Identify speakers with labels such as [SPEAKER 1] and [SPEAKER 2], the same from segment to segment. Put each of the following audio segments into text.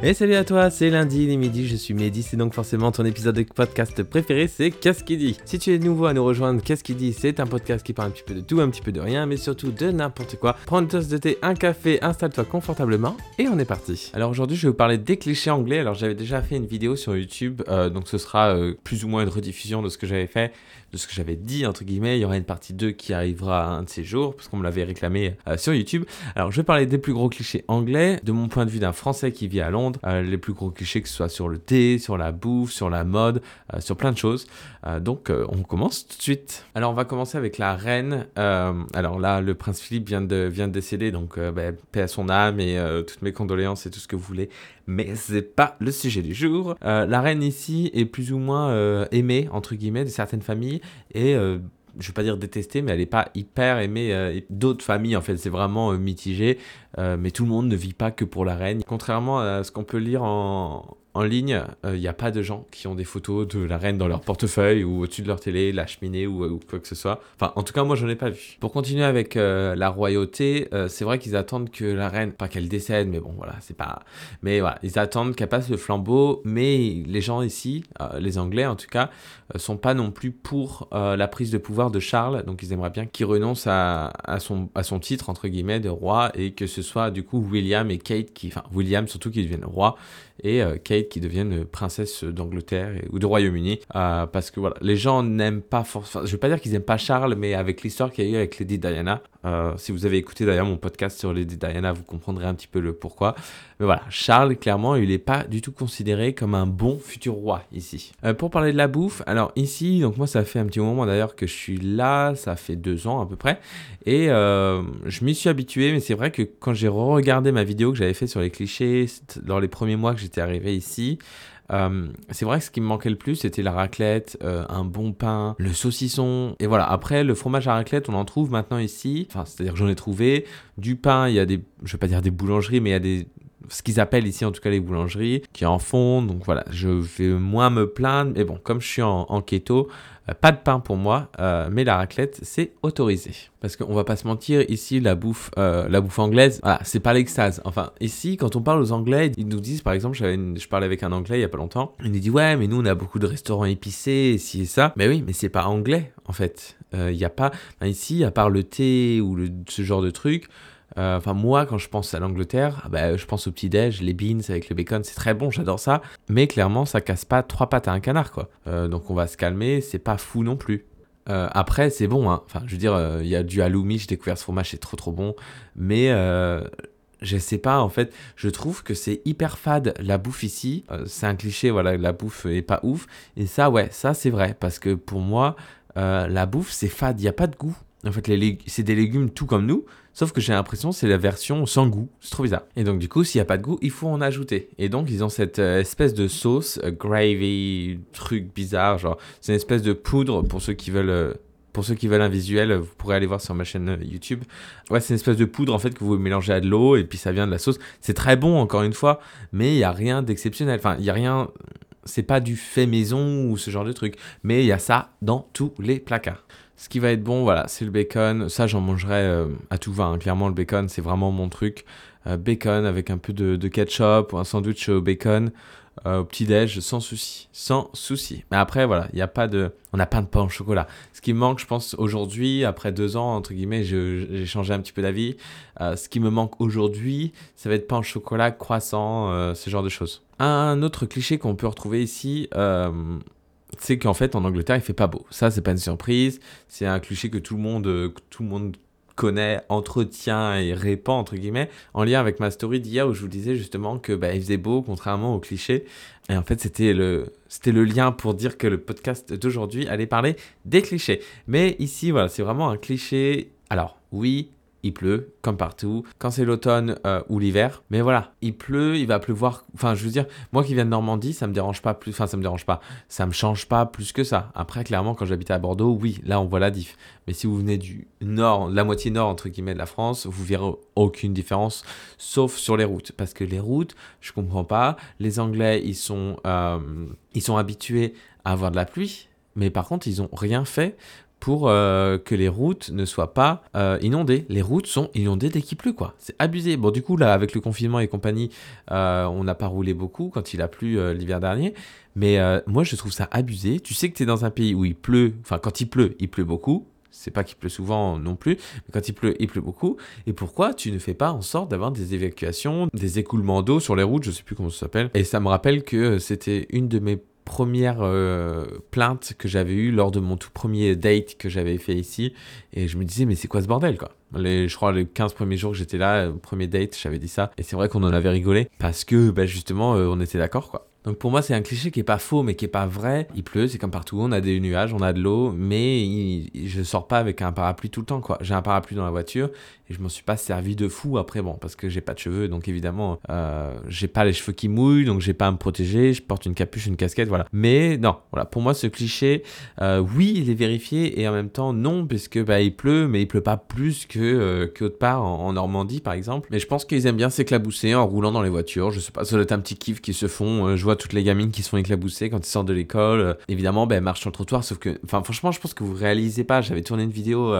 [SPEAKER 1] Et salut à toi, c'est lundi, il est midi, je suis Mehdi, c'est donc forcément ton épisode de podcast préféré, c'est Qu'est-ce qui dit? Si tu es nouveau à nous rejoindre, Qu'est-ce qui dit? C'est un podcast qui parle un petit peu de tout, un petit peu de rien, mais surtout de n'importe quoi. Prends une tasse de thé, un café, installe-toi confortablement et on est parti. Alors aujourd'hui, je vais vous parler des clichés anglais. Alors j'avais déjà fait une vidéo sur YouTube, euh, donc ce sera euh, plus ou moins une rediffusion de ce que j'avais fait, de ce que j'avais dit, entre guillemets. Il y aura une partie 2 qui arrivera un de ces jours, parce qu'on me l'avait réclamé euh, sur YouTube. Alors je vais parler des plus gros clichés anglais, de mon point de vue d'un Français qui vit à Londres euh, les plus gros clichés que ce soit sur le thé, sur la bouffe, sur la mode, euh, sur plein de choses. Donc on commence tout de suite. Alors on va commencer avec la reine. alors là, le prince Philippe vient de, vient de décéder, donc bah, paix à son âme et toutes mes condoléances et tout ce que vous voulez. Mais c'est pas le sujet du jour. la reine ici est plus ou moins aimée, entre guillemets, de certaines familles et je vais pas dire détestée, mais elle n'est pas hyper aimée d'autres familles. En fait, c'est vraiment mitigé. mais tout le monde ne vit pas que pour la reine. Contrairement à ce qu'on peut lire en, en ligne, il euh, n'y a pas de gens qui ont des photos de la reine dans leur portefeuille ou au-dessus de leur télé, la cheminée ou, quoi que ce soit. Enfin, en tout cas, moi, je n'en ai pas vu. Pour continuer avec euh, la royauté, euh, c'est vrai qu'ils attendent que la reine, pas qu'elle décède, mais bon, voilà, c'est pas. Mais voilà, ils attendent qu'elle passe le flambeau. Mais les gens ici, les Anglais en tout cas, sont pas non plus pour la prise de pouvoir de Charles. Donc, ils aimeraient bien qu'il renonce à, son, à son titre, entre guillemets, de roi et que ce soit du coup William et Kate qui. Enfin, William surtout qui deviennent roi et Kate qui deviennent princesse d'Angleterre ou du Royaume-Uni. Euh, parce que voilà, les gens n'aiment pas forcément. Je vais pas dire qu'ils n'aiment pas Charles, mais avec l'histoire qu'il y a eu avec Lady Diana, euh, si vous avez écouté d'ailleurs mon podcast sur Lady Diana, vous comprendrez un petit peu le pourquoi. Mais voilà, Charles, clairement, il n'est pas du tout considéré comme un bon futur roi ici. Euh, pour parler de la bouffe, alors ici, donc moi ça fait un petit moment d'ailleurs que je suis là, ça fait deux ans à peu près, et euh, je m'y suis habitué, mais c'est vrai que quand j'ai re-regardé ma vidéo que j'avais fait sur les clichés dans les premiers mois que arrivé ici, euh, c'est vrai que ce qui me manquait le plus, c'était la raclette, euh, un bon pain, le saucisson. Et voilà, après, le fromage à raclette, on en trouve maintenant ici. Enfin, c'est-à-dire que j'en ai trouvé. Du pain, il y a des, je vais pas dire des boulangeries, mais il y a des, ce qu'ils appellent ici en tout cas les boulangeries, qui en font. Donc voilà, je vais moins me plaindre. Mais bon, comme je suis en, en keto, pas de pain pour moi, euh, mais la raclette, c'est autorisé. Parce qu'on va pas se mentir, ici, la bouffe, euh, la bouffe anglaise, c'est pas l'extase. Enfin, ici, quand on parle aux Anglais, ils nous disent, par exemple, je parlais avec un Anglais il y a pas longtemps, il nous dit, ouais, mais nous, on a beaucoup de restaurants épicés, ici et ça. Mais oui, mais c'est pas anglais, en fait. Il n'y a pas, ici, à part le thé ou ce genre de euh, enfin, moi, quand je pense à l'Angleterre, ah bah, je pense au petit-déj, les beans avec le bacon, c'est très bon, j'adore ça. Mais clairement, ça casse pas trois pattes à un canard, quoi. Euh, donc on va se calmer, c'est pas fou non plus. Euh, après, c'est bon, hein. Enfin, je veux dire, il y a du halloumi, j'ai découvert ce fromage, c'est trop trop bon. Mais je sais pas, en fait, je trouve que c'est hyper fade la bouffe ici. c'est un cliché, voilà, la bouffe est pas ouf. Et ça, ouais, ça c'est vrai, parce que pour moi, la bouffe c'est fade, il n'y a pas de goût. En fait, c'est des légumes tout comme nous, sauf que j'ai l'impression c'est la version sans goût. C'est trop bizarre. Et donc, du coup, s'il n'y a pas de goût, il faut en ajouter. Et donc, ils ont cette euh, espèce de sauce, euh, gravy, truc bizarre, genre, c'est une espèce de poudre pour ceux qui veulent. Euh, pour ceux qui veulent un visuel, vous pourrez aller voir sur ma chaîne YouTube. Ouais, c'est une espèce de poudre en fait que vous mélangez à de l'eau et puis ça vient de la sauce. C'est très bon encore une fois, mais il n'y a rien d'exceptionnel. Enfin, il n'y a rien. C'est pas du fait maison ou ce genre de truc, mais il y a ça dans tous les placards. Ce qui va être bon, voilà, c'est le bacon. Ça, j'en mangerai euh, à tout va. Hein. Clairement, le bacon, c'est vraiment mon truc. Euh, bacon avec un peu de, ketchup ou un sandwich au bacon euh, au petit-déj, sans souci. Sans souci. Mais après, voilà, il n'y a pas de. On n'a pas de pain au chocolat. Ce qui me manque, je pense, aujourd'hui, après deux ans, entre guillemets, j'ai changé un petit peu d'avis. ce qui me manque aujourd'hui, ça va être pain au chocolat, croissant, ce genre de choses. Un autre cliché qu'on peut retrouver ici, c'est qu'en fait en Angleterre il fait pas beau. Ça c'est pas une surprise, c'est un cliché que tout le monde euh, tout le monde connaît, entretient et répand entre guillemets en lien avec ma story d'hier où je vous disais justement que bah, il faisait beau contrairement aux clichés et en fait c'était le c'était le lien pour dire que le podcast d'aujourd'hui allait parler des clichés. Mais ici voilà, c'est vraiment un cliché. Alors, oui, il pleut, comme partout, quand c'est l'automne euh, ou l'hiver. Mais voilà, il pleut, il va pleuvoir. Enfin, je veux dire, moi qui viens de Normandie, ça me dérange pas plus. Enfin, ça me dérange pas. Ça me change pas plus que ça. Après, clairement, quand j'habitais à Bordeaux, oui, là, on voit la diff. Mais si vous venez du nord, la moitié nord, entre guillemets, de la France, vous verrez aucune différence, sauf sur les routes. Parce que les routes, je comprends pas. Les Anglais, ils sont, euh, ils sont habitués à avoir de la pluie. Mais par contre, ils ont rien fait pour euh, que les routes ne soient pas euh, inondées. Les routes sont inondées dès qu'il pleut, quoi. C'est abusé. Bon, du coup, là, avec le confinement et compagnie, euh, on n'a pas roulé beaucoup quand il a plu l'hiver dernier. Mais moi, je trouve ça abusé. Tu sais que tu es dans un pays où il pleut, enfin, quand il pleut, il pleut beaucoup. C'est pas qu'il pleut souvent non plus, mais quand il pleut, il pleut beaucoup. Et pourquoi tu ne fais pas en sorte d'avoir des évacuations, des écoulements d'eau sur les routes, je sais plus comment ça s'appelle. Et ça me rappelle que c'était une de mes première euh, plainte que j'avais eue lors de mon tout premier date que j'avais fait ici. Et je me disais, mais c'est quoi ce bordel, quoi? Je crois les 15 premiers jours que j'étais là, euh, premier date, j'avais dit ça. Et c'est vrai qu'on en avait rigolé parce que, bah, justement, euh, on était d'accord, quoi. Donc pour moi, c'est un cliché qui est pas faux, mais qui est pas vrai. Il pleut, c'est comme partout. On a des nuages, on a de l'eau, mais je je sors pas avec un parapluie tout le temps, quoi. J'ai un parapluie dans la voiture et je m'en suis pas servi de fou après, bon, parce que j'ai pas de cheveux, donc évidemment, euh, j'ai pas les cheveux qui mouillent, donc j'ai pas à me protéger. Je porte une capuche, une casquette, voilà. Mais non, voilà. Pour moi, ce cliché, euh, oui, il est vérifié et en même temps non, puisque bah il pleut, mais il pleut pas plus que euh, qu'autre part en, Normandie, par exemple. Mais je pense qu'ils aiment bien s'éclabousser en roulant dans les voitures. Je sais pas, ça doit être un petit kiff qui se font. je vois toutes les gamines qui se font éclabousser quand ils sortent de l'école. Euh, évidemment, ben, marchent sur le trottoir, sauf que, enfin, franchement, je pense que vous réalisez pas. J'avais tourné une vidéo,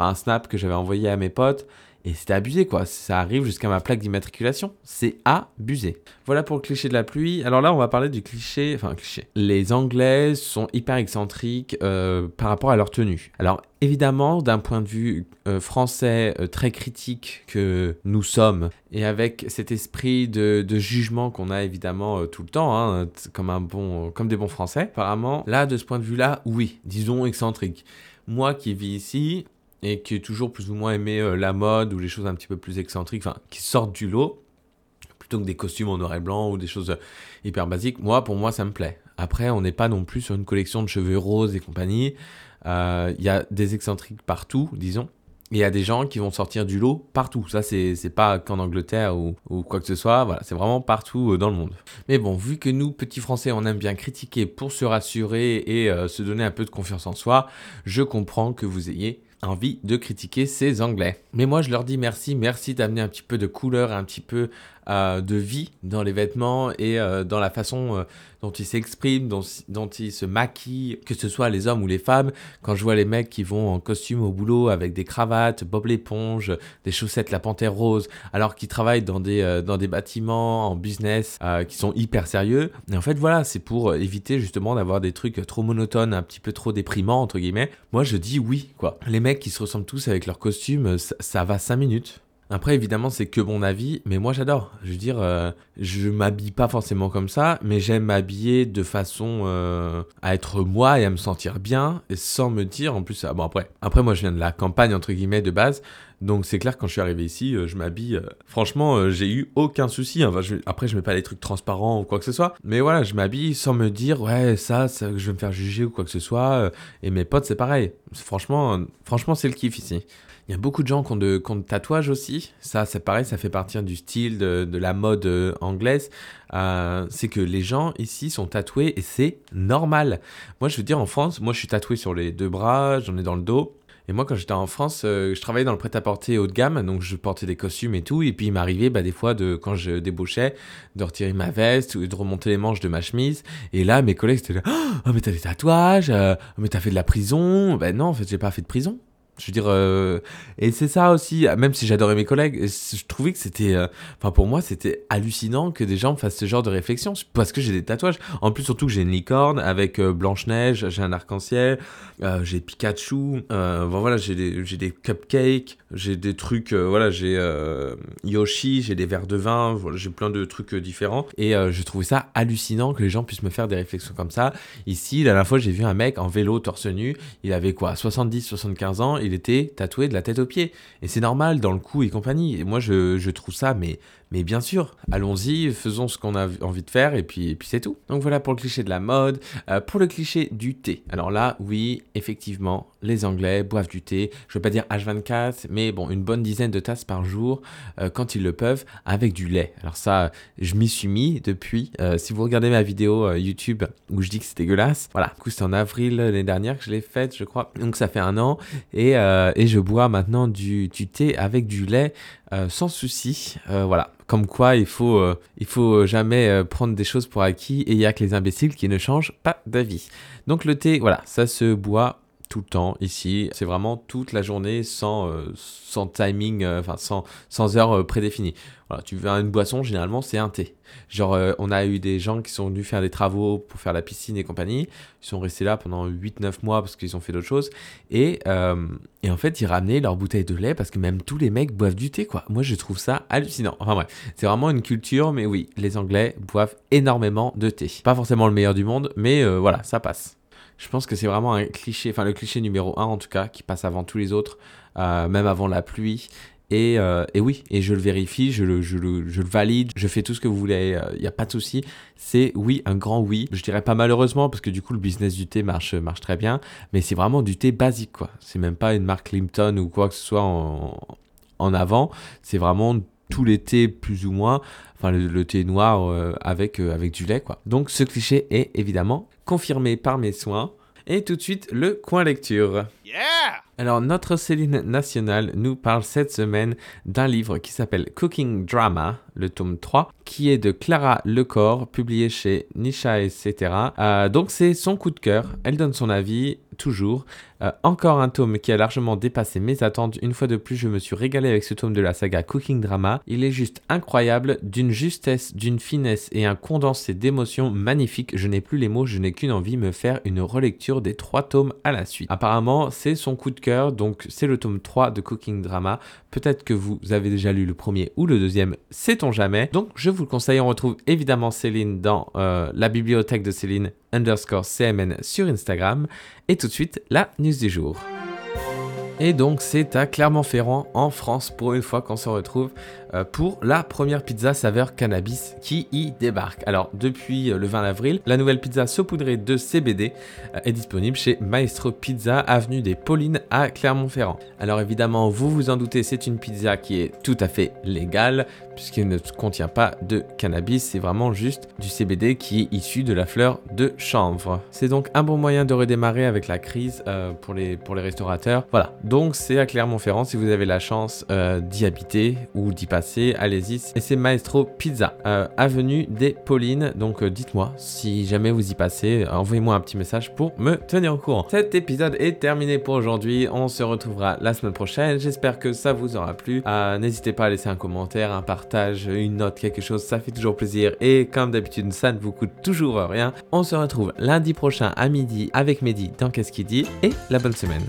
[SPEAKER 1] euh, un snap que j'avais envoyé à mes potes. Et c'était abusé, quoi. Ça arrive jusqu'à ma plaque d'immatriculation. C'est abusé. Voilà pour le cliché de la pluie. Alors là, on va parler du cliché. Enfin, cliché. Les Anglais sont hyper excentriques euh, par rapport à leur tenue. Alors, évidemment, d'un point de vue euh, français euh, très critique que nous sommes, et avec cet esprit de, jugement qu'on a évidemment tout le temps, hein, comme, un bon, comme des bons français, apparemment, là, de ce point de vue-là, oui, disons excentrique. Moi qui vis ici, et qui est toujours plus ou moins aimé euh, la mode ou les choses un petit peu plus excentriques, enfin, qui sortent du lot, plutôt que des costumes en noir et blanc ou des choses euh, hyper basiques. Moi, pour moi, ça me plaît. Après, on n'est pas non plus sur une collection de cheveux roses et compagnie. Euh, il y a des excentriques partout, disons. Il y a des gens qui vont sortir du lot partout. Ça, c'est pas qu'en Angleterre ou, ou, quoi que ce soit. Voilà, c'est vraiment partout dans le monde. Mais bon, vu que nous, petits Français, on aime bien critiquer pour se rassurer et se donner un peu de confiance en soi, je comprends que vous ayez envie de critiquer ces Anglais. Mais moi, je leur dis merci, merci d'amener un petit peu de couleur, un petit peu euh, de vie dans les vêtements et euh, dans la façon euh, dont ils s'expriment, dont, ils se maquillent, que ce soit les hommes ou les femmes. Quand je vois les mecs qui vont en costume au boulot avec des cravates, Bob l'éponge, des chaussettes La Panthère Rose, alors qu'ils travaillent dans des, dans des bâtiments en business qui sont hyper sérieux. Et en fait, voilà, c'est pour éviter justement d'avoir des trucs trop monotones, un petit peu trop déprimants, entre guillemets. Moi, je dis oui, quoi. Les mecs qui se ressemblent tous avec leurs costumes, ça, ça va 5 minutes. Après, évidemment, c'est que mon avis, mais moi j'adore. Je veux dire, euh, je m'habille pas forcément comme ça, mais j'aime m'habiller de façon euh, à être moi et à me sentir bien, et sans me dire, en plus, ah, bon après, après moi je viens de la campagne entre guillemets de base, donc c'est clair quand je suis arrivé ici, euh, je m'habille. franchement, j'ai eu aucun souci. Enfin, après, je mets pas les trucs transparents ou quoi que ce soit, mais voilà, je m'habille sans me dire, ouais, ça, ça, je vais me faire juger ou quoi que ce soit. et mes potes, c'est pareil. Franchement, franchement, c'est le kiff ici. Il y a beaucoup de gens qui ont de, tatouages aussi. Ça, c'est pareil, ça fait partie du style de, la mode euh, anglaise. Euh, c'est que les gens ici sont tatoués et c'est normal. Moi, je veux dire, en France, moi, je suis tatoué sur les deux bras, j'en ai dans le dos. Et moi, quand j'étais en France, euh, je travaillais dans le prêt-à-porter haut de gamme, donc je portais des costumes et tout. Et puis, il m'arrivait bah, des fois, de, quand je débauchais, de retirer ma veste ou de remonter les manches de ma chemise. Et là, mes collègues étaient là Oh, mais t'as des tatouages oh, Mais t'as fait de la prison Ben non, en fait, j'ai pas fait de prison. Je veux dire, euh, et c'est ça aussi, même si j'adorais mes collègues, je trouvais que c'était, euh, enfin pour moi c'était hallucinant que des gens fassent ce genre de réflexion, parce que j'ai des tatouages. En plus surtout que j'ai une licorne avec euh, Blanche-Neige, j'ai un arc-en-ciel, j'ai Pikachu, voilà, j'ai des, des cupcakes, j'ai des trucs, voilà, j'ai Yoshi, j'ai des verres de vin, voilà, j'ai plein de trucs différents. Et je trouvais ça hallucinant que les gens puissent me faire des réflexions comme ça. Ici, la dernière fois j'ai vu un mec en vélo torse nu, il avait quoi, 70-75 ans, il était tatoué de la tête aux pieds. Et c'est normal dans le cou et compagnie. Et moi, je, je trouve ça, mais mais bien sûr, allons-y, faisons ce qu'on a envie de faire et puis, c'est tout. Donc voilà pour le cliché de la mode. Euh, pour le cliché du thé. Alors là, oui, effectivement, les Anglais boivent du thé. Je ne veux pas dire H24, mais bon, une bonne dizaine de tasses par jour euh, quand ils le peuvent avec du lait. Alors ça, je m'y suis mis depuis. Euh, si vous regardez ma vidéo YouTube où je dis que c'est dégueulasse, voilà, du coup c'était en avril l'année dernière que je l'ai faite, je crois. Donc ça fait un an et, je bois maintenant du thé avec du lait sans souci. voilà, comme quoi il faut, euh, il faut jamais euh, prendre des choses pour acquis et il y a que les imbéciles qui ne changent pas d'avis. Donc le thé, voilà, ça se boit tout le temps ici. C'est vraiment toute la journée sans, euh, sans timing, euh, enfin sans, sans heure euh, prédéfinie. Voilà, tu veux une boisson, généralement c'est un thé. Genre, on a eu des gens qui sont venus faire des travaux pour faire la piscine et compagnie. Ils sont restés là pendant 8-9 mois parce qu'ils ont fait d'autres choses. Et, et en fait, ils ramenaient leur bouteille de lait parce que même tous les mecs boivent du thé, quoi. Moi, je trouve ça hallucinant. Enfin bref, c'est vraiment une culture, mais oui, les Anglais boivent énormément de thé. Pas forcément le meilleur du monde, mais voilà, ça passe. Je pense que c'est vraiment un cliché, enfin le cliché numéro un en tout cas, qui passe avant tous les autres, euh, même avant la pluie. Et, euh, et, oui, et je le vérifie, je le, je le, je le valide, je fais tout ce que vous voulez, il euh, n'y a pas de souci. C'est oui, un grand oui. Je dirais pas malheureusement, parce que du coup, le business du thé marche, marche très bien, mais c'est vraiment du thé basique, quoi. C'est même pas une marque Limpton ou quoi que ce soit en, en avant. C'est vraiment tous les thés plus ou moins, enfin le, thé noir avec, avec du lait, quoi. Donc ce cliché est évidemment confirmé par mes soins. Et tout de suite, le coin lecture. Alors, notre Céline nationale nous parle cette semaine d'un livre qui s'appelle Cooking Drama, le tome 3, qui est de Clara Lecor, publié chez Nisha, etc. Euh, donc, c'est son coup de cœur. Elle donne son avis, toujours. Euh, encore un tome qui a largement dépassé mes attentes. Une fois de plus, je me suis régalé avec ce tome de la saga Cooking Drama. Il est juste incroyable, d'une justesse, d'une finesse et un condensé d'émotions magnifiques. Je n'ai plus les mots, je n'ai qu'une envie, me faire une relecture des trois tomes à la suite. Apparemment, c'est son coup de cœur, donc c'est le tome 3 de Cooking Drama. Peut-être que vous avez déjà lu le premier ou le deuxième, sait-on jamais. Donc je vous le conseille, on retrouve évidemment Céline dans euh, la bibliothèque de Céline underscore CMN sur Instagram. Et tout de suite, la news du jour. Et donc c'est à Clermont-Ferrand en France pour une fois qu'on se retrouve euh, pour la première pizza saveur cannabis qui y débarque. Alors depuis euh, le 20 avril, la nouvelle pizza saupoudrée de CBD euh, est disponible chez Maestro Pizza avenue des Paulines à Clermont-Ferrand. Alors évidemment, vous vous en doutez, c'est une pizza qui est tout à fait légale puisqu'elle ne contient pas de cannabis, c'est vraiment juste du CBD qui est issu de la fleur de chanvre. C'est donc un bon moyen de redémarrer avec la crise pour, les, pour les restaurateurs. Voilà, donc c'est à Clermont-Ferrand si vous avez la chance euh, d'y habiter ou d'y passer, allez-y. Et c'est Maestro Pizza, euh, avenue des Paulines. Donc euh, dites-moi si jamais vous y passez, envoyez-moi un petit message pour me tenir au courant. Cet épisode est terminé pour aujourd'hui. On se retrouvera la semaine prochaine. J'espère que ça vous aura plu. N'hésitez pas à laisser un commentaire, un partage, une note, quelque chose. Ça fait toujours plaisir. Et comme d'habitude, ça ne vous coûte toujours rien. On se retrouve lundi prochain à midi avec Mehdi dans Qu'est-ce qu'il dit? Et la bonne semaine.